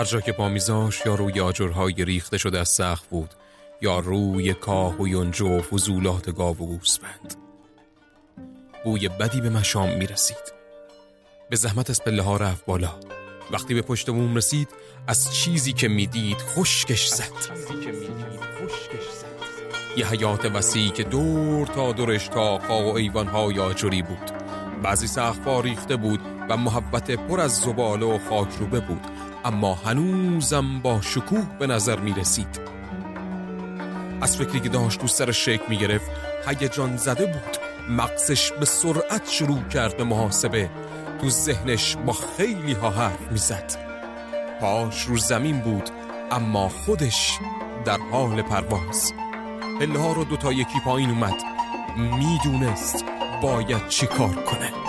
هر جا که پا میذاش یا روی آجرهای ریخته شده از سخت بود یا روی کاه و یونجو و فضولات گاو و گوسفند. بوی بدی به مشام می رسید به زحمت از پله ها رفت بالا. وقتی به پشت بوم رسید از چیزی که می‌دید خشکش زد. یه حیات وسیعی که دور تا دورش تا و ایوانهای آجری بود. بعضی سقفا ریخته بود و محبت پر از زباله و خاکروبه بود. اما هنوزم با شکوه به نظر می رسید از فکری که داشت تو سر شک می گرفت هیجان زده بود. مقصش به سرعت شروع کرد به محاسبه. تو ذهنش با خیلی ها حرف می‌زد. پاش رو زمین بود اما خودش در حال پرواز. پله ها رو دوتا یکی پایین اومد. می‌دونست باید چی کار کنه.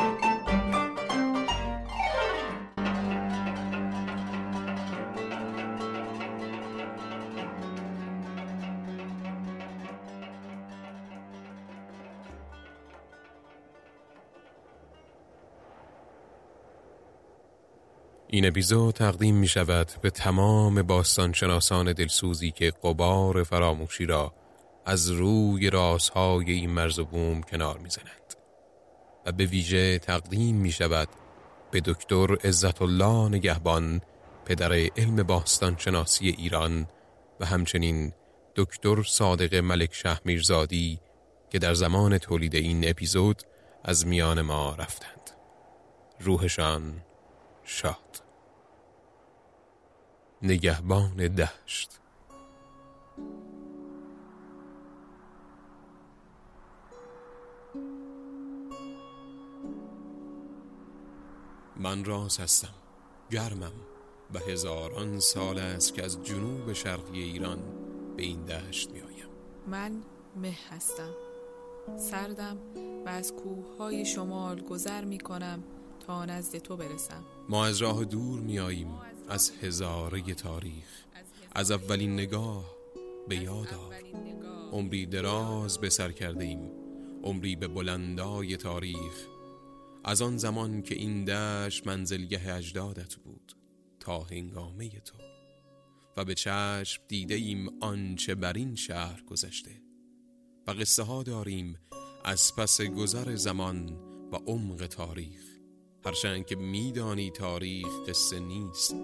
این اپیزود تقدیم می شود به تمام باستانشناسان دلسوزی که قبار فراموشی را از روی رازهای این مرز و بوم کنار می زند. و به ویژه تقدیم می شود به دکتر عزت الله نگهبان پدر علم باستانشناسی ایران و همچنین دکتر صادق ملک شه میرزادی که در زمان تولید این اپیزود از میان ما رفتند. روحشان شاد. نگهبان دشت. من راز هستم گرمم و هزاران سال است که از جنوب شرقی ایران به این دشت می آیم. من مه هستم. سردم و از کوه های شمال گذر می کنم تا نزد تو برسم. ما از راه دور میاییم از هزاره تاریخ. از اولین نگاه به یاد عمری دراز به سر کرده ایم عمری به بلندای تاریخ. از آن زمان که این دشت منزلگه اجدادت بود تا هنگامه تو. و به چشم دیده ایم آنچه بر این شهر گذشته. و قصه ها داریم از پس گذر زمان و عمق تاریخ. هرچند که میدانی تاریخ قصه نیست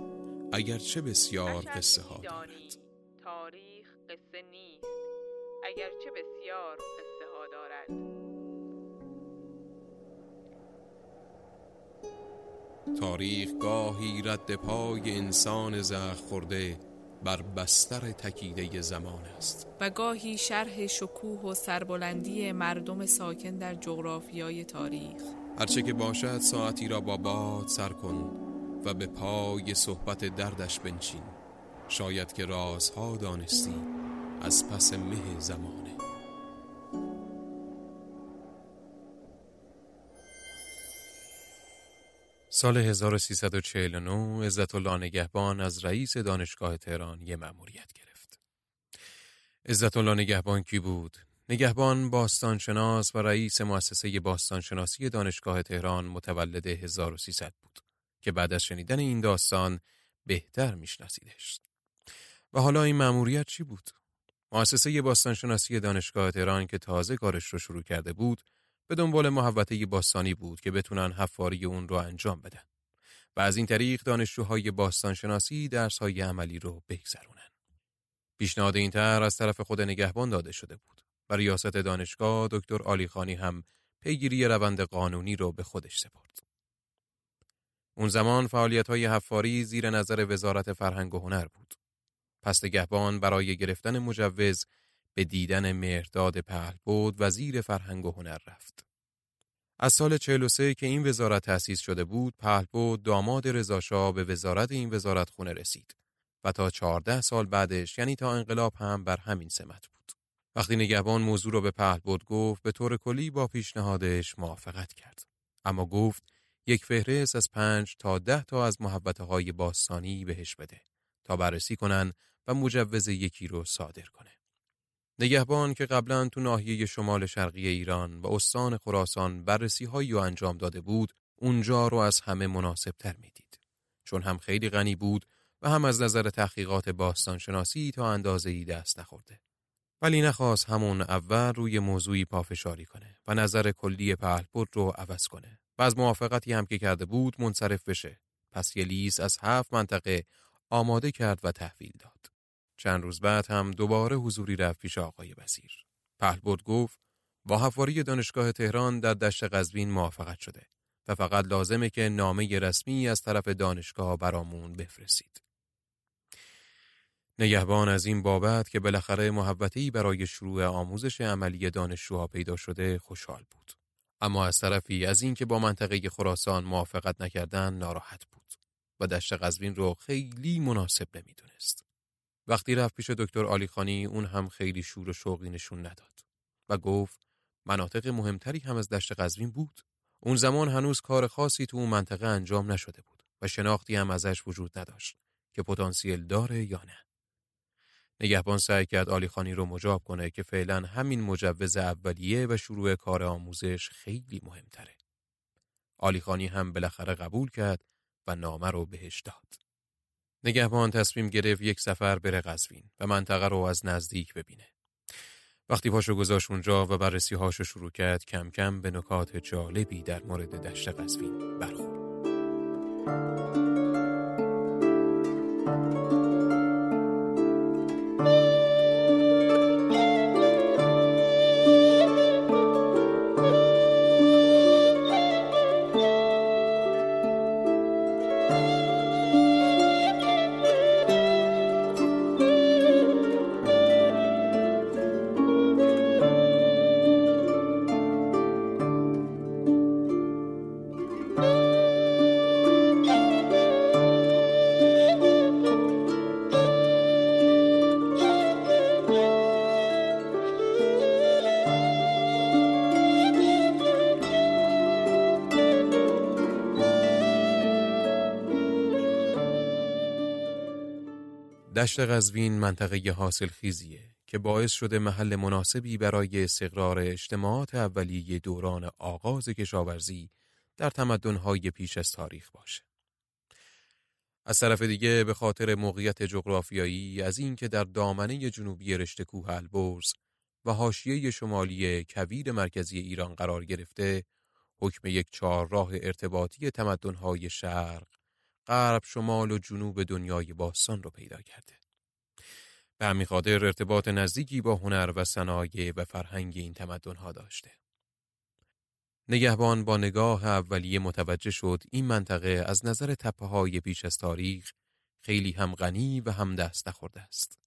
اگرچه بسیار قصه ها دارد تاریخ قصه نیست اگرچه بسیار قصه ها دارد تاریخ گاهی رد پای انسان زخ خورده بر بستر تکیده زمان است. و گاهی شرح شکوه و سربلندی مردم ساکن در جغرافیای تاریخ. هرچه که باشد ساعتی را با باد سر کن و به پای صحبت دردش بنشین شاید که رازها دانستی از پس مه زمانه سال 1349 عزت الله نگهبان از رئیس دانشگاه تهران یه مأموریت گرفت. عزت الله نگهبان کی بود؟ نگهبان باستانشناس و رئیس مؤسسه باستانشناسی دانشگاه تهران متولد 1300 بود که بعد از شنیدن این داستان بهتر میشناسیدش. و حالا این مأموریت چی بود؟ مؤسسه باستانشناسی دانشگاه تهران که تازه کارش رو شروع کرده بود به دنبال محوطه باستانی بود که بتونن حفاری اون رو انجام بدن و از این طریق دانشجوهای باستانشناسی درسهای عملی رو بگذرونن. پیشنهاد این طرح از طرف خود نگهبان داده شده بود و ریاست دانشگاه دکتر آلیخانی هم پیگیری روند قانونی رو به خودش سپرد. اون زمان فعالیت های حفاری زیر نظر وزارت فرهنگ و هنر بود. پس نگهبان برای گرفتن مجوز به دیدن مهرداد پهلبود وزیر فرهنگ و هنر رفت. از سال 43 که این وزارت تأسیس شده بود، پهلبود داماد رضاشاه به وزارت این وزارت خونه رسید و تا 14 سال بعدش یعنی تا انقلاب هم بر همین سمت بود. وقتی نگهبان موضوع رو به پهلبود گفت، به طور کلی با پیشنهادش موافقت کرد. اما گفت یک فهرست از پنج تا ده تا از محبته های باستانی بهش بده تا بررسی کنن و مجوز یکی رو صادر کنه. نگهبان که قبلا تو ناحیه شمال شرقی ایران و استان خراسان بررسی هایی رو انجام داده بود اونجا رو از همه مناسب تر می دید. چون هم خیلی غنی بود و هم از نظر تحقیقات باستانشناسی تا اندازه ای دست نخورده. ولی نخواست همون اول روی موضوعی پافشاری کنه و نظر کلی پهلپور رو عوض کنه و از موافقتی هم که کرده بود منصرف بشه. پس یه از هفت منطقه آماده کرد و تحویل داد. چند روز بعد هم دوباره حضوری رفت پیش آقای وزیر. پهلبرد گفت با حفاری دانشگاه تهران در دشت قزوین موافقت شده و فقط لازمه که نامه رسمی از طرف دانشگاه برامون بفرستید. نگهبان از این بابت که بالاخره محبتی برای شروع آموزش عملی دانشجوها پیدا شده خوشحال بود. اما از طرفی از اینکه با منطقه خراسان موافقت نکردن ناراحت بود و دشت قزوین رو خیلی مناسب نمی‌دونست. وقتی رفت پیش دکتر آلیخانی اون هم خیلی شور و شوقی نشون نداد و گفت مناطق مهمتری هم از دشت قزوین بود. اون زمان هنوز کار خاصی تو اون منطقه انجام نشده بود و شناختی هم ازش وجود نداشت که پتانسیل داره یا نه. نگهبان سعی کرد آلیخانی رو مجاب کنه که فعلا همین مجوز اولیه و شروع کار آموزش خیلی مهمتره. آلیخانی هم بالاخره قبول کرد و نامه رو بهش داد. نگهبان تصمیم گرفت یک سفر بره قزوین و منطقه رو از نزدیک ببینه. وقتی پاشو گذاشت اونجا و بررسی هاشو شروع کرد کم کم به نکات جالبی در مورد دشت قزوین برخورد. دشت قزوین منطقه حاصل خیزیه که باعث شده محل مناسبی برای استقرار اجتماعات اولیه دوران آغاز کشاورزی در تمدنهای پیش از تاریخ باشه. از طرف دیگه به خاطر موقعیت جغرافیایی از اینکه در دامنه جنوبی رشته کوه البرز و حاشیه شمالی کویر مرکزی ایران قرار گرفته، حکم یک چهارراه ارتباطی تمدنهای شرق غرب شمال و جنوب دنیای باستان رو پیدا کرده. به همین خاطر ارتباط نزدیکی با هنر و صنایع و فرهنگ این تمدنها داشته. نگهبان با نگاه اولیه متوجه شد این منطقه از نظر تپه های پیش از تاریخ خیلی هم غنی و هم دست نخورده است.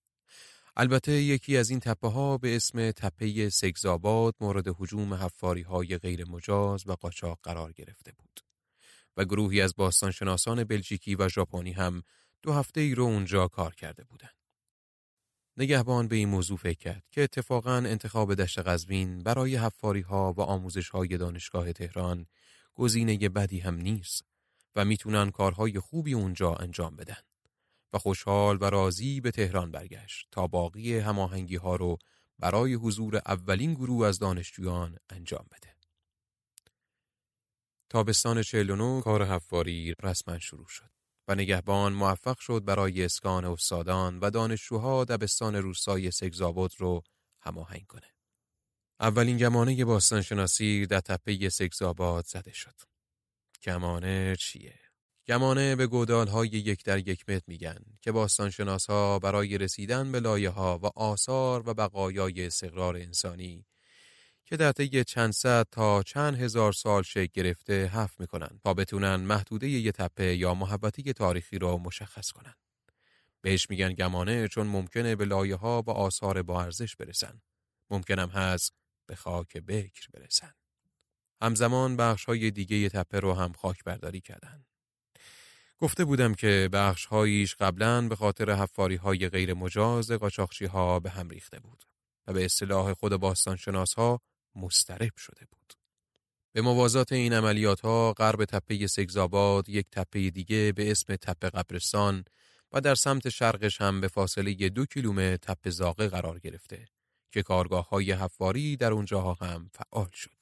البته یکی از این تپه ها به اسم تپه سگزاباد مورد حجوم حفاری های غیر مجاز و قاچاق قرار گرفته بود. گروهی از باستانشناسان بلژیکی و ژاپنی هم دو هفته ای رو اونجا کار کرده بودند. نگهبان به این موضوع فکر کرد که اتفاقا انتخاب دشت قزوین برای حفاری ها و آموزش های دانشگاه تهران گزینه بدی هم نیست و می‌تونن کارهای خوبی اونجا انجام بدن و خوشحال و راضی به تهران برگشت تا باقی هماهنگی ها رو برای حضور اولین گروه از دانشجویان انجام بده. تابستان 49 کار حفاری رسما شروع شد و نگهبان موفق شد برای اسکان استادان و دانشجوها دبستان روستای سگزاباد رو هماهنگ کنه. اولین گمانه باستانشناسی در تپه سگزاباد زده شد. گمانه چیه؟ گمانه به گودال های یک در یک متر میگن که باستانشناس ها برای رسیدن به لایه ها و آثار و بقایای استقرار انسانی که در طی چند صد تا چند هزار سال شکل گرفته حف می‌کنن تا بتونن محدوده یه تپه یا محبتی تاریخی را مشخص کنن. بهش میگن گمانه چون ممکنه به لایه ها و آثار با ارزش برسن. ممکنم هست به خاک بکر برسن. همزمان بخش های دیگه ی تپه رو هم خاک برداری کردن. گفته بودم که بخش هاییش قبلا به خاطر حفاری های غیر مجاز قاچاقچی ها به هم ریخته بود و به اصطلاح خود باستانشناس ها مسترب شده بود. به موازات این عملیات ها غرب تپه سگزاباد یک تپه دیگه به اسم تپه قبرستان و در سمت شرقش هم به فاصله دو کیلومتر تپه زاقه قرار گرفته که کارگاه های حفاری در اونجاها هم فعال شد.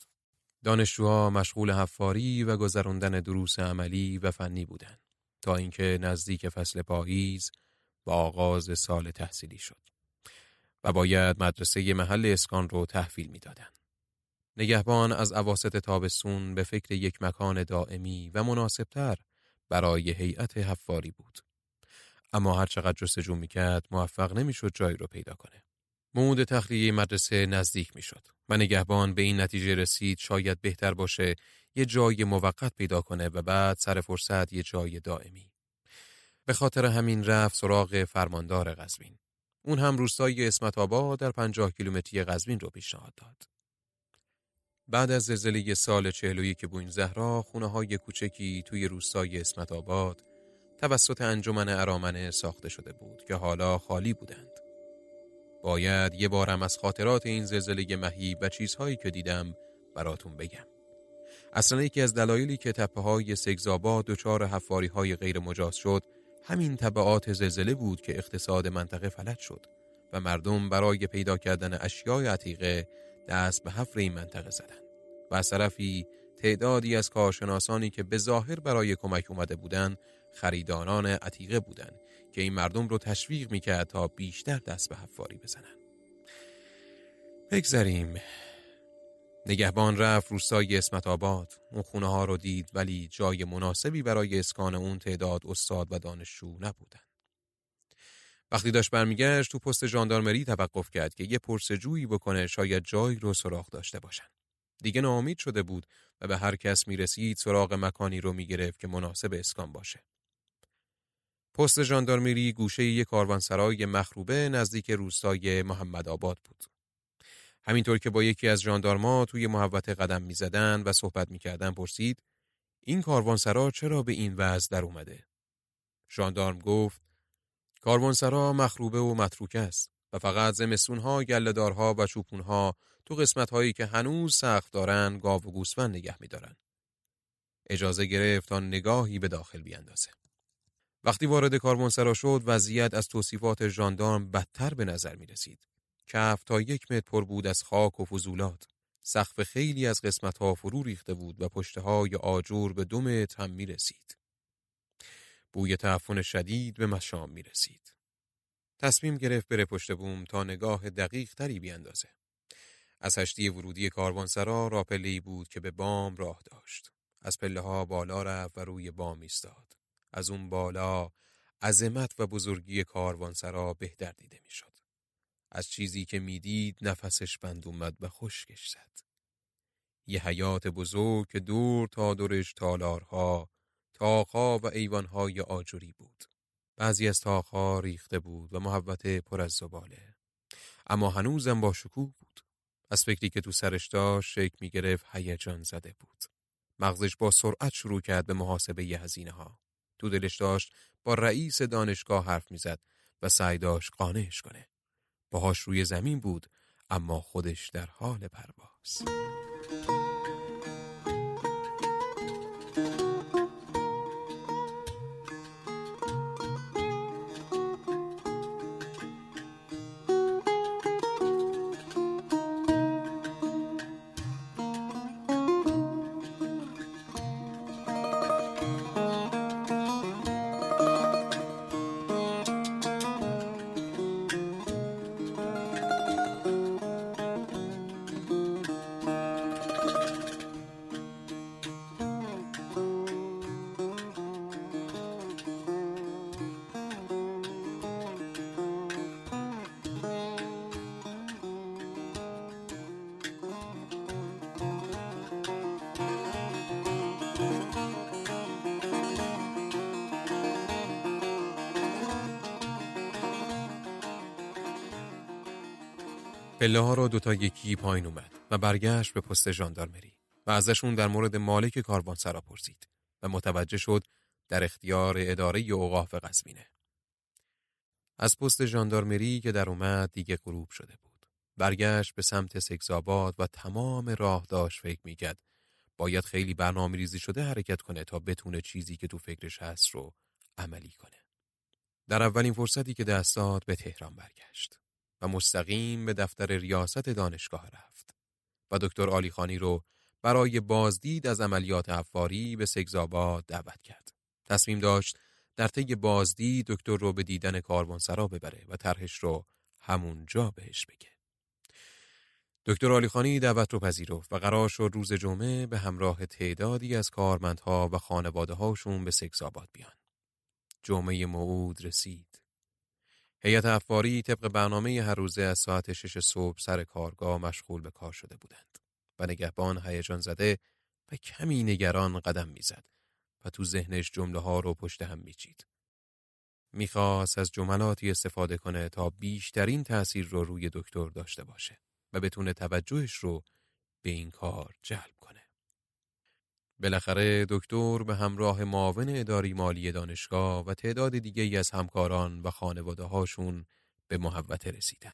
دانشجوها مشغول حفاری و گذراندن دروس عملی و فنی بودند تا اینکه نزدیک فصل پاییز و آغاز سال تحصیلی شد و باید مدرسه محل اسکان رو تحویل می‌دادند. نگهبان از عواست تابستون به فکر یک مکان دائمی و مناسبتر برای هیئت حفاری بود. اما هر چقدر جستجو می‌کرد موفق نمی‌شد جایی رو پیدا کنه. موعود تخلیه مدرسه نزدیک می‌شد و نگهبان به این نتیجه رسید شاید بهتر باشه یه جای موقت پیدا کنه و بعد سر فرصت یه جای دائمی. به خاطر همین رفت سراغ فرماندار قزوین. اون هم روستای اسمت آباد در پنجاه کیلومتری قزوین رو پیشنهاد داد. بعد از زلزله سال که بوین زهرا خونه های کوچکی توی روستای اسمت آباد توسط انجمن ارامنه ساخته شده بود که حالا خالی بودند. باید یه بارم از خاطرات این زلزله مهیب و چیزهایی که دیدم براتون بگم. اصلا یکی از دلایلی که تپه های سگزابا دچار حفاری های غیر مجاز شد همین طبعات زلزله بود که اقتصاد منطقه فلج شد و مردم برای پیدا کردن اشیای عتیقه دست به حفر این منطقه زدند و از طرفی تعدادی از کارشناسانی که به ظاهر برای کمک اومده بودند خریداران عتیقه بودند که این مردم رو تشویق می‌کرد تا بیشتر دست به حفاری بزنن بگذریم. نگهبان رفت روستای اسمت آباد. اون خونه ها رو دید ولی جای مناسبی برای اسکان اون تعداد استاد و دانشجو نبودن وقتی داشت برمیگشت تو پست ژاندارمری توقف کرد که یه پرسجویی بکنه شاید جایی رو سراغ داشته باشن دیگه ناامید شده بود و به هر کس می‌رسید سراغ مکانی رو می‌گرفت که مناسب اسکان باشه پست ژاندارمری گوشه یک کاروانسرای مخروبه نزدیک روستای محمد آباد بود. همینطور که با یکی از ژاندارما توی محوطه قدم می‌زدن و صحبت می‌کردن پرسید این کاروانسرا چرا به این وضع در اومده؟ ژاندارم گفت کاروانسرا مخروبه و متروک است و فقط زمستونها گلهدارها و چوپونها تو قسمتهایی که هنوز سخت دارن گاو و گوسفند نگه میدارن. اجازه گرفت تا نگاهی به داخل بیاندازه. وقتی وارد کاروانسرا شد وضعیت از توصیفات ژاندارم بدتر به نظر می رسید. کف تا یک متر پر بود از خاک و فضولات. سقف خیلی از قسمت ها فرو ریخته بود و پشته های آجور به دو متر هم می رسید. بوی تعفن شدید به مشام می رسید. تصمیم گرفت بره پشت بوم تا نگاه دقیق تری بیاندازه. از هشتی ورودی کاروانسرا راپلی بود که به بام راه داشت. از پله ها بالا رفت و روی بام ایستاد. از اون بالا عظمت و بزرگی کاروانسرا بهتر دیده می‌شد. از چیزی که می‌دید نفسش بند اومد و خشکش زد. یه حیات بزرگ که دور تا دورش تالارها، تاقها و ایوانهای آجوری بود. بعضی از تاقها ریخته بود و محوطه پر از زباله. اما هنوزم با شکوه بود. از فکری که تو سرش داشت شک می گرفت هیجان زده بود. مغزش با سرعت شروع کرد به محاسبه ی هزینه ها. تو دلش داشت با رئیس دانشگاه حرف می‌زد و سعی داشت قانعش کنه. باهاش روی زمین بود اما خودش در حال پرواز. پله ها رو دوتا یکی پایین اومد و برگشت به پست ژاندارمری و ازشون در مورد مالک سرا پرسید و متوجه شد در اختیار اداره اوقاف قزوینه. از پست ژاندارمری که در اومد دیگه غروب شده بود. برگشت به سمت سکزاباد و تمام راه داشت فکر می‌کرد باید خیلی برنامه ریزی شده حرکت کنه تا بتونه چیزی که تو فکرش هست رو عملی کنه. در اولین فرصتی که دست داد به تهران برگشت. و مستقیم به دفتر ریاست دانشگاه رفت و دکتر آلیخانی رو برای بازدید از عملیات افاری به سگزاباد دعوت کرد. تصمیم داشت در طی بازدید دکتر رو به دیدن کاروانسرا ببره و طرحش رو همونجا بهش بگه. دکتر آلیخانی دعوت رو پذیرفت و قرار شد روز جمعه به همراه تعدادی از کارمندها و خانواده هاشون به سکزاباد بیان. جمعه موعود رسید. هیئت افواری طبق برنامه هر روزه از ساعت شش صبح سر کارگاه مشغول به کار شده بودند و نگهبان هیجان زده و کمی نگران قدم می‌زد و تو ذهنش جمله ها رو پشت هم میچید. می‌خواست از جملاتی استفاده کنه تا بیشترین تأثیر رو روی دکتر داشته باشه و بتونه توجهش رو به این کار جلب کنه. بالاخره دکتر به همراه معاون اداری مالی دانشگاه و تعداد دیگه ای از همکاران و خانواده هاشون به محوته رسیدن.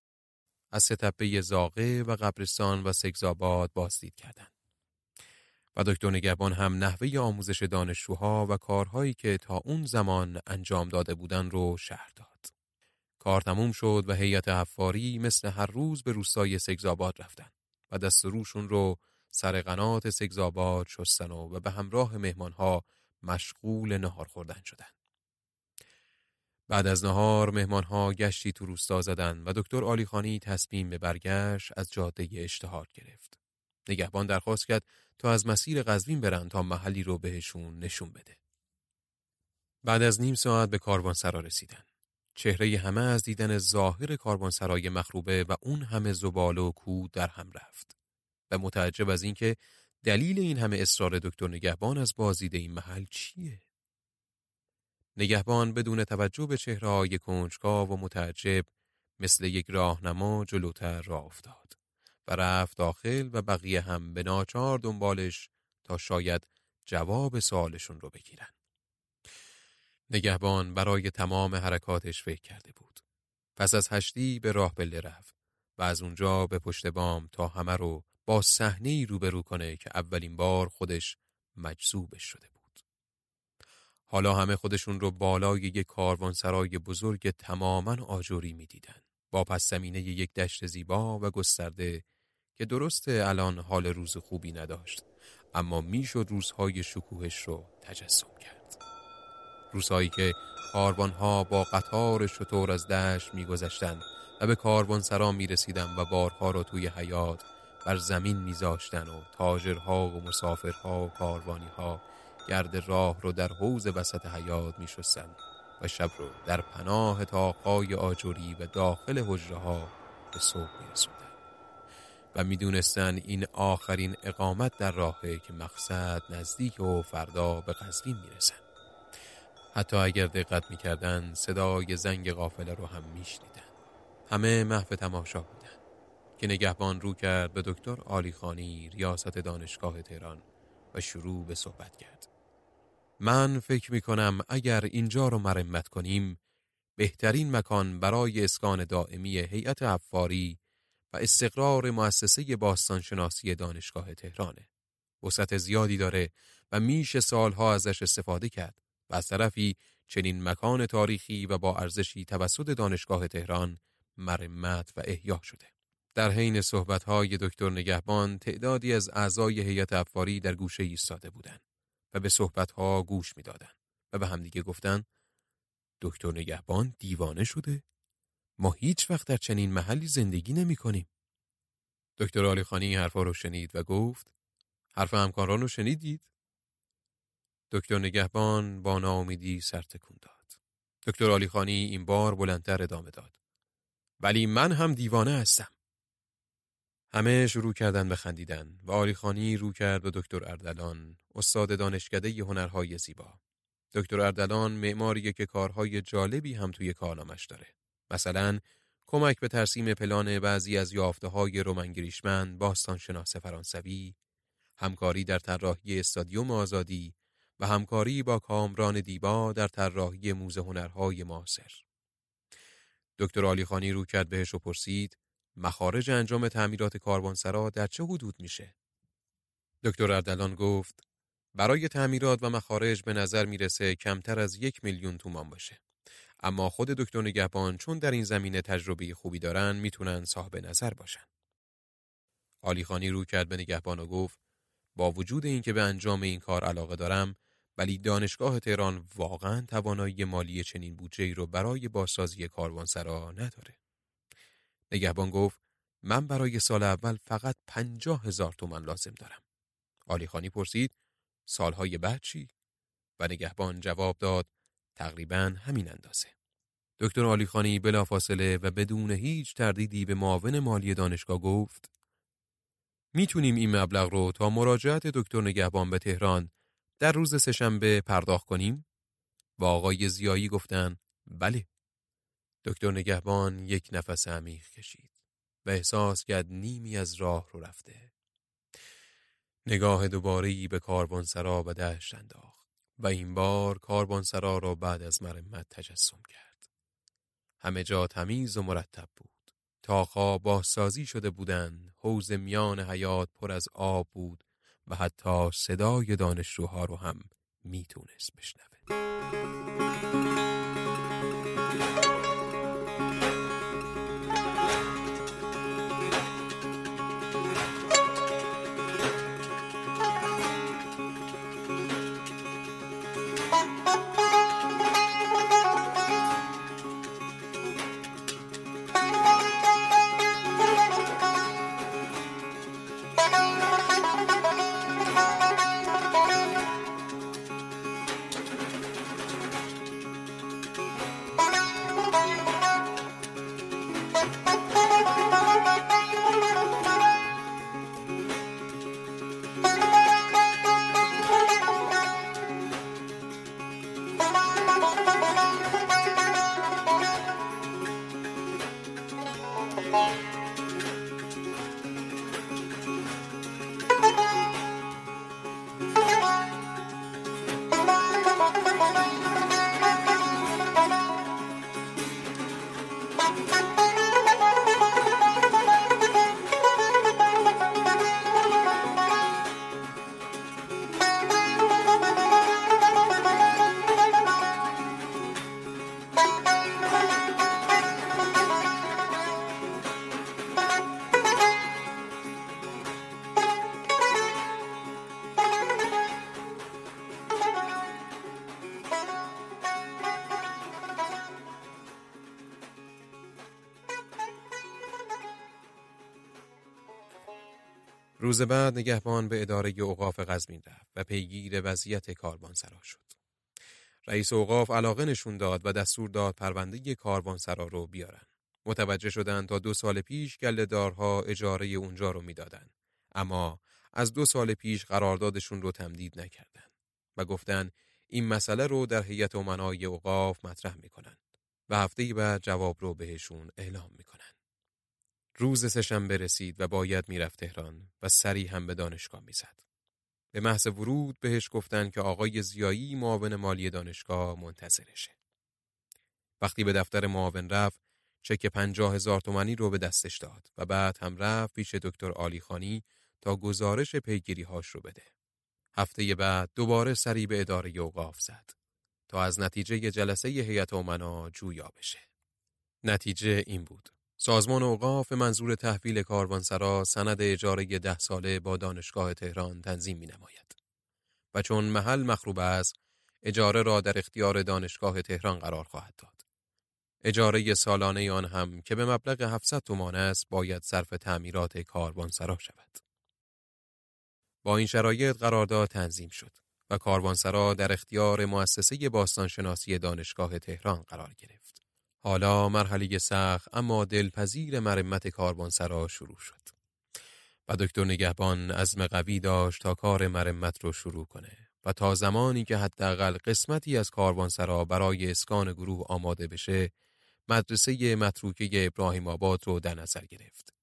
از ستپه زاقه و قبرستان و سگزاباد بازدید کردند. و دکتر نگهبان هم نحوه آموزش دانشجوها و کارهایی که تا اون زمان انجام داده بودن رو شهر داد. کار تموم شد و هیئت حفاری مثل هر روز به روستای سگزاباد رفتن و دست روشون رو سر قنات سگزاباد شستن و, به همراه مهمانها مشغول نهار خوردن شدن. بعد از نهار مهمانها گشتی تو روستا زدن و دکتر آلیخانی تصمیم به برگشت از جاده اشتهار گرفت. نگهبان درخواست کرد تا از مسیر قزوین برن تا محلی رو بهشون نشون بده. بعد از نیم ساعت به کاروانسرا رسیدن. چهره همه از دیدن ظاهر کاروانسرای مخروبه و اون همه زباله و کو در هم رفت. و متعجب از اینکه دلیل این همه اصرار دکتر نگهبان از بازدید این محل چیه؟ نگهبان بدون توجه به چهره های کنجکاو و متعجب مثل یک راهنما جلوتر راه افتاد. و رفت داخل و بقیه هم به ناچار دنبالش تا شاید جواب سوالشون رو بگیرن. نگهبان برای تمام حرکاتش فکر کرده بود. پس از هشتی به راه بله رفت و از اونجا به پشت بام تا همه رو با صحنه ای روبرو کنه که اولین بار خودش مجذوبش شده بود. حالا همه خودشون رو بالای یک کاروانسرای بزرگ تماما آجوری می‌دیدن. با پس زمینه یک دشت زیبا و گسترده که درسته الان حال روز خوبی نداشت اما می‌شد روزهای شکوهش رو تجسم کرد روزهایی که کاروانها با قطار شطور از دشت میگذشتند و به کاروان سرا می رسیدن و بارها را توی حیات بر زمین میذاشتن و تاجرها و مسافرها و کاروانیها گرد راه رو در حوز وسط حیات می و شب رو در پناه تاقای آجوری و داخل حجره ها به صبح می و می‌دونستن این آخرین اقامت در راهه که مقصد نزدیک و فردا به قزوین می‌رسن. حتی اگر دقت می‌کردن صدای زنگ قافله رو هم میشنیدن. همه محو تماشا بودن. که نگهبان رو کرد به دکتر آلیخانی ریاست دانشگاه تهران و شروع به صحبت کرد من فکر می‌کنم اگر اینجا رو مرمت کنیم بهترین مکان برای اسکان دائمی هیئت افاری و استقرار مؤسسه باستانشناسی دانشگاه تهرانه. وسعت زیادی داره و میشه سالها ازش استفاده کرد و از طرفی چنین مکان تاریخی و با ارزشی توسط دانشگاه تهران مرمت و احیا شده. در حین صحبتهای دکتر نگهبان تعدادی از اعضای هیئت افاری در گوشه ایستاده بودند و به صحبتها گوش می‌دادند و به همدیگه گفتند دکتر نگهبان دیوانه شده ما هیچ وقت در چنین محلی زندگی نمی کنیم. دکتر آلی خانی حرفا رو شنید و گفت حرف همکاران رو شنیدید؟ دکتر نگهبان با ناامیدی سر تکون داد. دکتر آلی خانی این بار بلندتر ادامه داد. ولی من هم دیوانه هستم. همه شروع کردن به خندیدن و آلی خانی رو کرد به دکتر اردلان استاد دانشکده هنرهای زیبا. دکتر اردلان معماریه که کارهای جالبی هم توی کارنامش داره. مثلا کمک به ترسیم پلان بعضی از یافته های رومن گریشمن باستان شناس فرانسوی، همکاری در طراحی استادیوم آزادی و همکاری با کامران دیبا در طراحی موزه هنرهای معاصر. دکتر علی خانی رو کرد بهش و پرسید مخارج انجام تعمیرات کاروانسرا در چه حدود میشه؟ دکتر اردلان گفت برای تعمیرات و مخارج به نظر می‌رسه کمتر از یک میلیون تومان باشه. اما خود دکتر نگهبان چون در این زمینه تجربه خوبی دارن می‌تونن صاحب نظر باشن. آلیخانی رو کرد به نگهبان و گفت با وجود اینکه به انجام این کار علاقه دارم ولی دانشگاه تهران واقعا توانایی مالی چنین بودجه رو برای بازسازی کاروانسرا نداره. نگهبان گفت من برای سال اول فقط پنجاه هزار تومن لازم دارم. آلیخانی پرسید سالهای بعد چی؟ و نگهبان جواب داد تقریبا همین اندازه. دکتر آلیخانی بلافاصله و بدون هیچ تردیدی به معاون مالی دانشگاه گفت می‌تونیم این مبلغ رو تا مراجعت دکتر نگهبان به تهران در روز سهشنبه پرداخت کنیم؟ و آقای زیایی گفتن بله. دکتر نگهبان یک نفس عمیق کشید و احساس کرد نیمی از راه رو رفته. نگاه دوباره به کاروانسرا و دشت انداخت و این بار کاروانسرا را بعد از مرمت تجسم کرد. همه جا تمیز و مرتب بود. تاخا بازسازی شده بودند، حوز میان حیات پر از آب بود و حتی صدای دانشجوها رو هم می‌تونست بشنوه. روز بعد نگهبان به اداره اوقاف قزمین رفت و پیگیر وضعیت کاروانسرا شد. رئیس اوقاف علاقه نشون داد و دستور داد پرونده کاروانسرا رو بیارن. متوجه شدند تا دو سال پیش گلهدارها اجاره اونجا رو می‌دادن. اما از دو سال پیش قراردادشون رو تمدید نکردند و گفتن این مسئله رو در هیئت امنای اوقاف مطرح می‌کنن و هفته بعد جواب رو بهشون اعلام می‌کنن. روز سهشنبه رسید و باید می‌رفت تهران و سری هم به دانشگاه می‌زد. به محض ورود بهش گفتن که آقای زیایی معاون مالی دانشگاه منتظرشه. وقتی به دفتر معاون رفت چک پنجاه هزار تومنی رو به دستش داد و بعد هم رفت پیش دکتر آلیخانی تا گزارش پیگیری هاش رو بده. هفته بعد دوباره سری به اداره اوقاف زد تا از نتیجه جلسه هیئت امنا جویا بشه. نتیجه این بود. سازمان اوقاف منظور تحویل کاروانسرا سند اجاره ده ساله با دانشگاه تهران تنظیم می نماید. و چون محل مخروب است، اجاره را در اختیار دانشگاه تهران قرار خواهد داد. اجاره سالانه آن هم که به مبلغ 700 تومان است باید صرف تعمیرات کاروانسرا شود. با این شرایط قرارداد تنظیم شد و کاروانسرا در اختیار مؤسسه باستانشناسی دانشگاه تهران قرار گرفت. حالا مرحله سخت اما دلپذیر مرمت کاروانسرا شروع شد. و دکتر نگهبان عزم قوی داشت تا کار مرمت رو شروع کنه و تا زمانی که حداقل قسمتی از کاروانسرا برای اسکان گروه آماده بشه مدرسه متروکه ابراهیم آباد رو در نظر گرفت.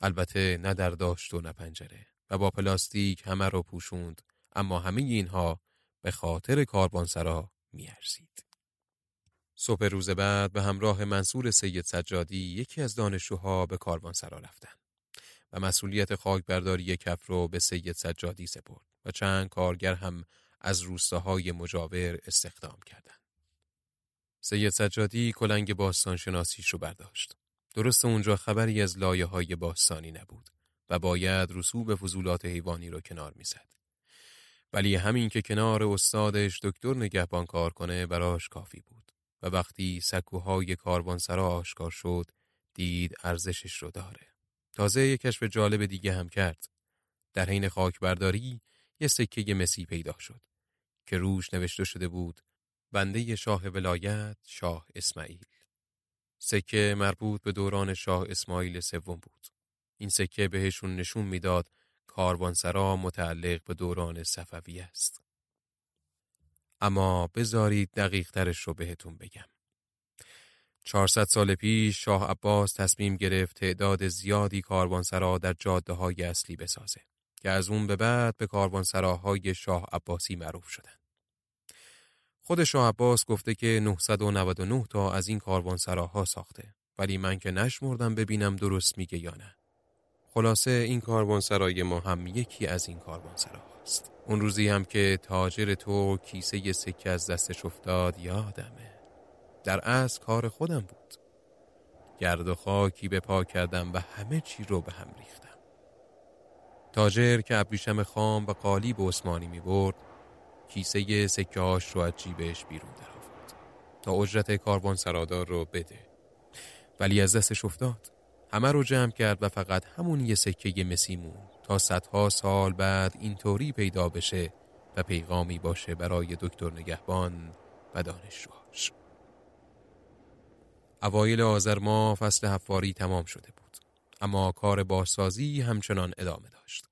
البته نه در داشت و نه پنجره و با پلاستیک همه رو پوشوند اما همه اینها به خاطر کاروانسرا میارزید. صبح روز بعد به همراه منصور سید سجادی یکی از دانشجوها به کاروانسرا رفتند و مسئولیت خاکبرداری کف رو به سید سجادی سپرد و چند کارگر هم از روستاهای مجاور استخدام کردند. سید سجادی کلنگ باستان شناسیش رو برداشت. درست اونجا خبری از لایه های باستانی نبود و باید رسوب فضولات حیوانی رو کنار می‌زد. ولی همین که کنار استادش دکتر نگهبان کار کنه براش کافی بود و وقتی سکوهای کاروانسرا آشکار شد دید ارزشش رو داره. تازه یک کشف جالب دیگه هم کرد. در حین خاک برداری یه سکه مسی پیدا شد که روش نوشته شده بود بنده شاه ولایت شاه اسماعیل. سکه مربوط به دوران شاه اسماعیل سوم بود. این سکه بهشون نشون می‌داد کاروانسرا متعلق به دوران صفوی است. اما بذارید دقیق ترش رو بهتون بگم. 400 سال پیش شاه عباس تصمیم گرفت تعداد زیادی کاروانسرا در جاده های اصلی بسازه که از اون به بعد به کاروانسراهای شاه عباسی معروف شدن. خود شاه عباس گفته که 999 تا از این کاروانسراها ساخته ولی من که نشمردم ببینم درست میگه یا نه. خلاصه این کاروانسرای ما هم یکی از این کاروانسرا هست. اون روزی هم که تاجر تو کیسه سکه از دستش افتاد یادمه. در از کار خودم بود. گرد و خاکی به پا کردم و همه چی رو به هم ریختم. تاجر که ابریشم خام و قالی به عثمانی می برد کیسه سکه هاش رو از جیبش بیرون در آورد تا اجرت کاروان سرادار رو بده ولی از دستش افتاد همه رو جمع کرد و فقط همون یه سکه مسی مون تا صدها سال بعد اینطوری پیدا بشه و پیغامی باشه برای دکتر نگهبان و دانشجوهاش. اوایل آذر ما فصل حفاری تمام شده بود. اما کار بازسازی همچنان ادامه داشت.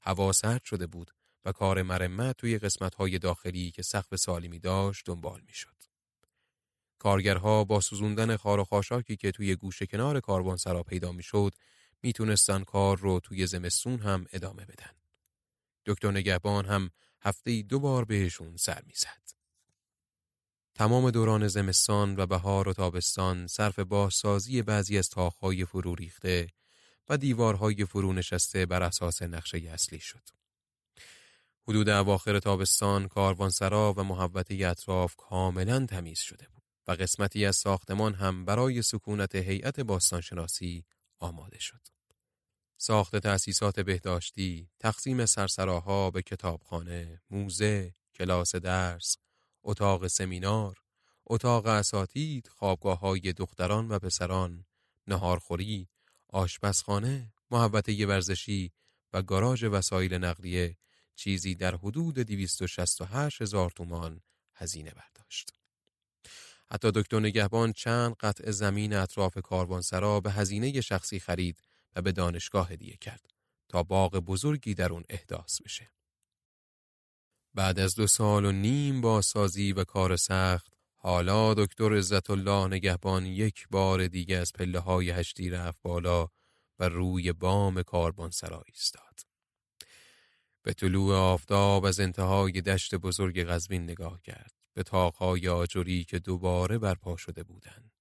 هوا سرد شده بود و کار مرمت توی قسمت‌های داخلی که سقف سالمی داشت دنبال می‌شد. کارگرها با سوزوندن خار و خاشاکی که توی گوشه کنار سرا پیدا می‌شد می‌تونستن کار رو توی زمستون هم ادامه بدن. دکتر نگهبان هم هفته دو بار بهشون سر می‌زد. تمام دوران زمستان و بهار و تابستان صرف بازسازی بعضی از تاخهای فرو ریخته و دیوارهای فرو نشسته بر اساس نقشه اصلی شد. حدود اواخر تابستان کاروانسرا و محوطه اطراف کاملا تمیز شده بود و قسمتی از ساختمان هم برای سکونت هیئت باستانشناسی آماده شد. ساخت تأسیسات بهداشتی، تقسیم سرسراها به کتابخانه، موزه، کلاس درس، اتاق سمینار، اتاق اساتید، خوابگاه های دختران و پسران، نهارخوری، آشپزخانه، محوطه ورزشی و گاراژ وسایل نقلیه چیزی در حدود 268 هزار تومان هزینه برداشت. حتی دکتر نگهبان چند قطع زمین اطراف کاروانسرا به هزینه شخصی خرید و به دانشگاه هدیه کرد تا باغ بزرگی در اون احداث بشه. بعد از دو سال و نیم با سازی و کار سخت حالا دکتر عزت الله نگهبان یک بار دیگه از پله های هشتی رفت بالا و روی بام کاروانسرا ایستاد. به طلوع آفتاب از انتهای دشت بزرگ قزوین نگاه کرد به تاقهای آجری که دوباره برپا شده بودند.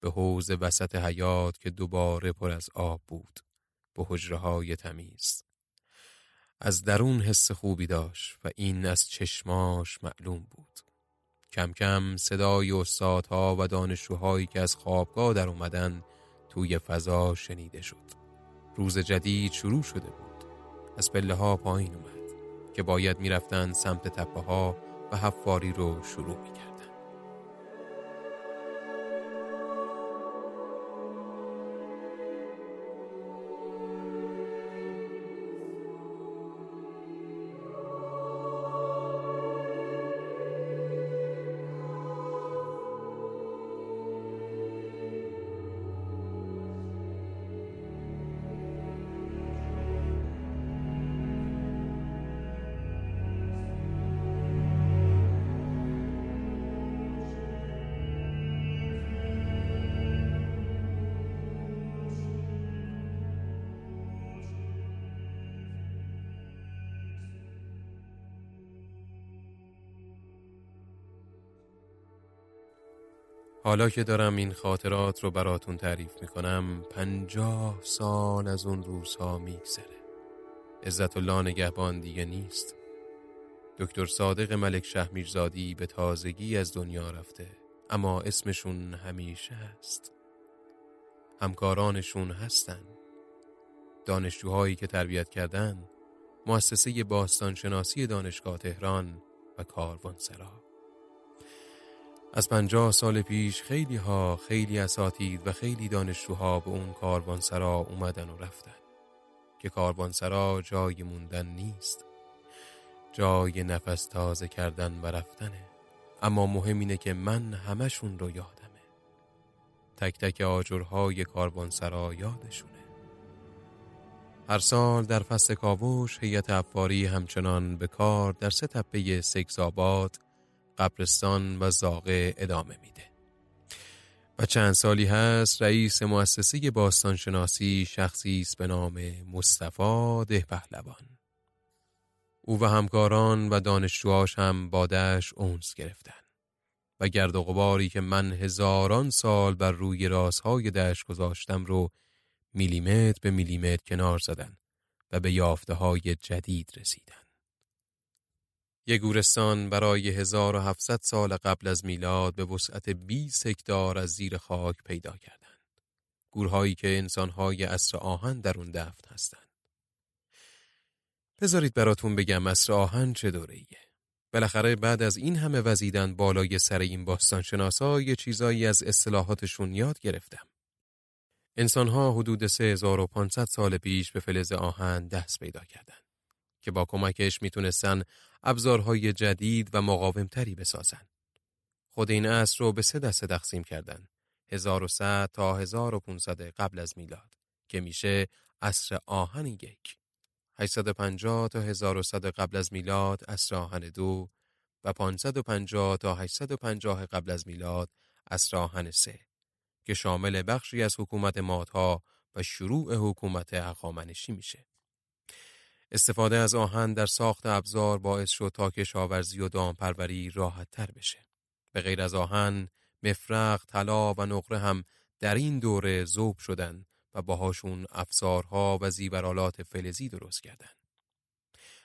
به حوز وسط حیات که دوباره پر از آب بود. به حجره های تمیز. از درون حس خوبی داشت و این از چشماش معلوم بود. کم کم صدای استادها و دانشجوهایی که از خوابگاه در اومدن توی فضا شنیده شد. روز جدید شروع شده بود. از پله ها پایین اومد که باید می‌رفتن سمت تپه ها و حفاری رو شروع می‌کرد. حالا که دارم این خاطرات رو براتون تعریف می‌کنم پنجاه سال از اون روزها میگذره. عزت الله نگهبان دیگه نیست. دکتر صادق ملک شهمیرزادی به تازگی از دنیا رفته اما اسمشون همیشه هست. همکارانشون هستن. دانشجوهایی که تربیت کردن مؤسسه باستانشناسی دانشگاه تهران و کاروانسرا. از پنجاه سال پیش خیلی ها خیلی اساتید و خیلی دانشجوها به اون کاروانسرا اومدن و رفتن. که کاروانسرا جای موندن نیست. جای نفس تازه کردن و رفتنه. اما مهم اینه که من همشون رو یادمه. تک تک آجرهای کاروانسرا یادشونه. هر سال در فصل کاوش هیئت افاری همچنان به کار در سه تپه سکزاباد قبرستان و زاغه ادامه میده و چند سالی هست رئیس مؤسسه باستانشناسی شخصی است به نام مصطفی ده پهلوان او و همکاران و دانشجوهاش هم بادش اونس گرفتن و گرد و غباری که من هزاران سال بر روی رازهای دشت گذاشتم رو میلیمتر به میلیمتر کنار زدن و به یافته های جدید رسیدن. یک گورستان برای 1700 سال قبل از میلاد به وسعت 20 هکتار از زیر خاک پیدا کردند. گورهایی که انسانهای عصر آهن در اون دفن هستند. بذارید براتون بگم عصر آهن چه دورهیه. بالاخره بعد از این همه وزیدن بالای سر این باستانشناسا یه چیزایی از اصطلاحاتشون یاد گرفتم. انسانها حدود 3500 سال پیش به فلز آهن دست پیدا کردند که با کمکش می‌تونستن ابزارهای جدید و مقاومتری بسازن. خود این عصر رو به سه دسته تقسیم کردن. 1100 تا 1500 قبل از میلاد که میشه عصر آهن یک. 850 تا 1100 قبل از میلاد عصر آهن دو و 550 تا 850 قبل از میلاد عصر آهن سه که شامل بخشی از حکومت مادها و شروع حکومت اقامنشی میشه. استفاده از آهن در ساخت ابزار باعث شد تا کشاورزی و دامپروری راحت تر بشه. به غیر از آهن، مفرق، طلا و نقره هم در این دوره ذوب شدن و باهاشون افزارها و زیورالات فلزی درست کردند.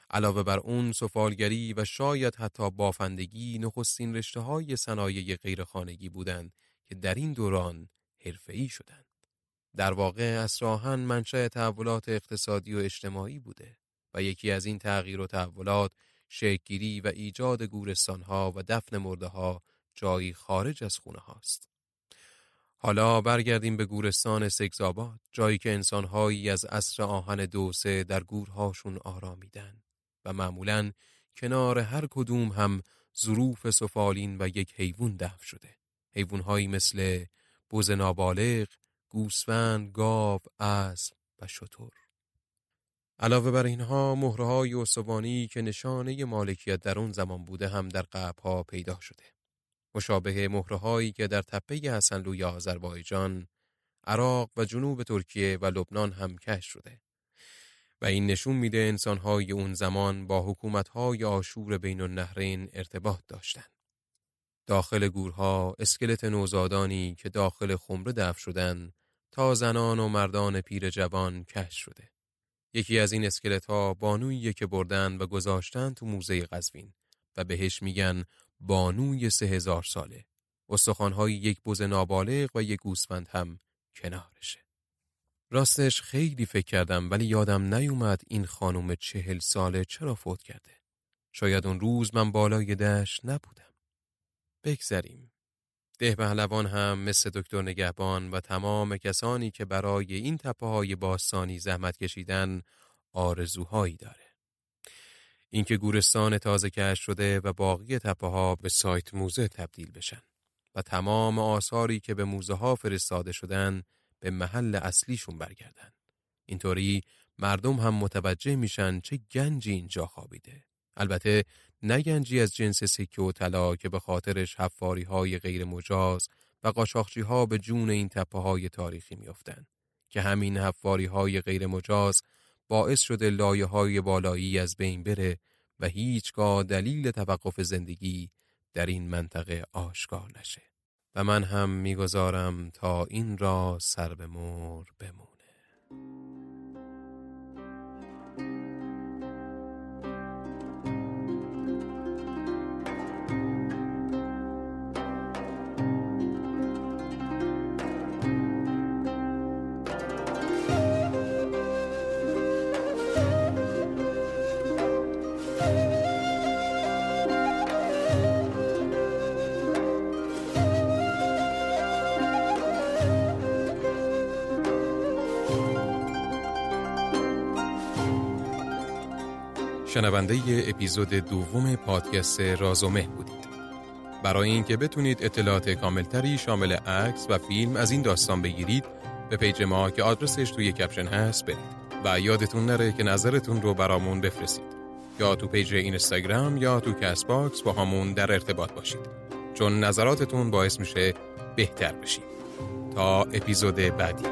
علاوه بر اون سفالگری و شاید حتی بافندگی نخستین رشته های صنایع غیرخانگی بودند که در این دوران حرفه‌ای شدند. در واقع اسراهن منشأ تحولات اقتصادی و اجتماعی بوده و یکی از این تغییر و تحولات شکلگیری و ایجاد گورستانها و دفن مرده ها جایی خارج از خونه هاست. حالا برگردیم به گورستان سگزاباد جایی که انسانهایی از عصر آهن دوسه در گورهاشون آرامیدن و معمولا کنار هر کدوم هم ظروف سفالین و یک حیوان دفن شده حیوانهایی مثل بوز نابالغ، گوسفند، گاو، اسب و شتر. علاوه بر اینها مهرهای استوانی که نشانه مالکیت در اون زمان بوده هم در قبها پیدا شده. مشابه مهرهایی که در تپه حسنلوی آذربایجان، عراق و جنوب ترکیه و لبنان هم کش شده. و این نشون میده انسانهای اون زمان با حکومتهای آشور بین النهرین ارتباط داشتند. داخل گورها اسکلت نوزادانی که داخل خمره دفن شدن تا زنان و مردان پیر جوان کش شده. یکی از این اسکلت ها بانویی که بردن و گذاشتن تو موزه قزوین و بهش میگن بانوی سه هزار ساله. استخوانهای یک بز نابالغ و یک گوسفند هم کنارشه. راستش خیلی فکر کردم ولی یادم نیومد این خانم چهل ساله چرا فوت کرده. شاید اون روز من بالای دشت نبودم. بگذریم. ده پهلوان هم مثل دکتر نگهبان و تمام کسانی که برای این تپه های باستانی زحمت کشیدن آرزوهایی داره. اینکه گورستان تازه کش شده و باقی تپه ها به سایت موزه تبدیل بشن و تمام آثاری که به موزه ها فرستاده شدن به محل اصلیشون برگردن. اینطوری مردم هم متوجه میشن چه گنجی اینجا خوابیده. البته نگنجی از جنس سکه و طلا که به خاطرش حفاری های غیر مجاز و قاچاقچی ها به جون این تپه های تاریخی میافتند که همین حفاری های غیر مجاز باعث شده لایه های بالایی از بین بره و هیچگاه دلیل توقف زندگی در این منطقه آشکار نشه. و من هم می‌گذارم تا این را سر به مور بمونه. شنونده اپیزود دوم پادکست رازومه بودید. برای اینکه بتونید اطلاعات کاملتری شامل عکس و فیلم از این داستان بگیرید به page ما که آدرسش توی caption هست برید و یادتون نره که نظرتون رو برامون بفرستید. یا تو page اینستاگرام یا تو Castbox باهامون در ارتباط باشید. چون نظراتتون باعث میشه بهتر بشیم تا اپیزود بعدی.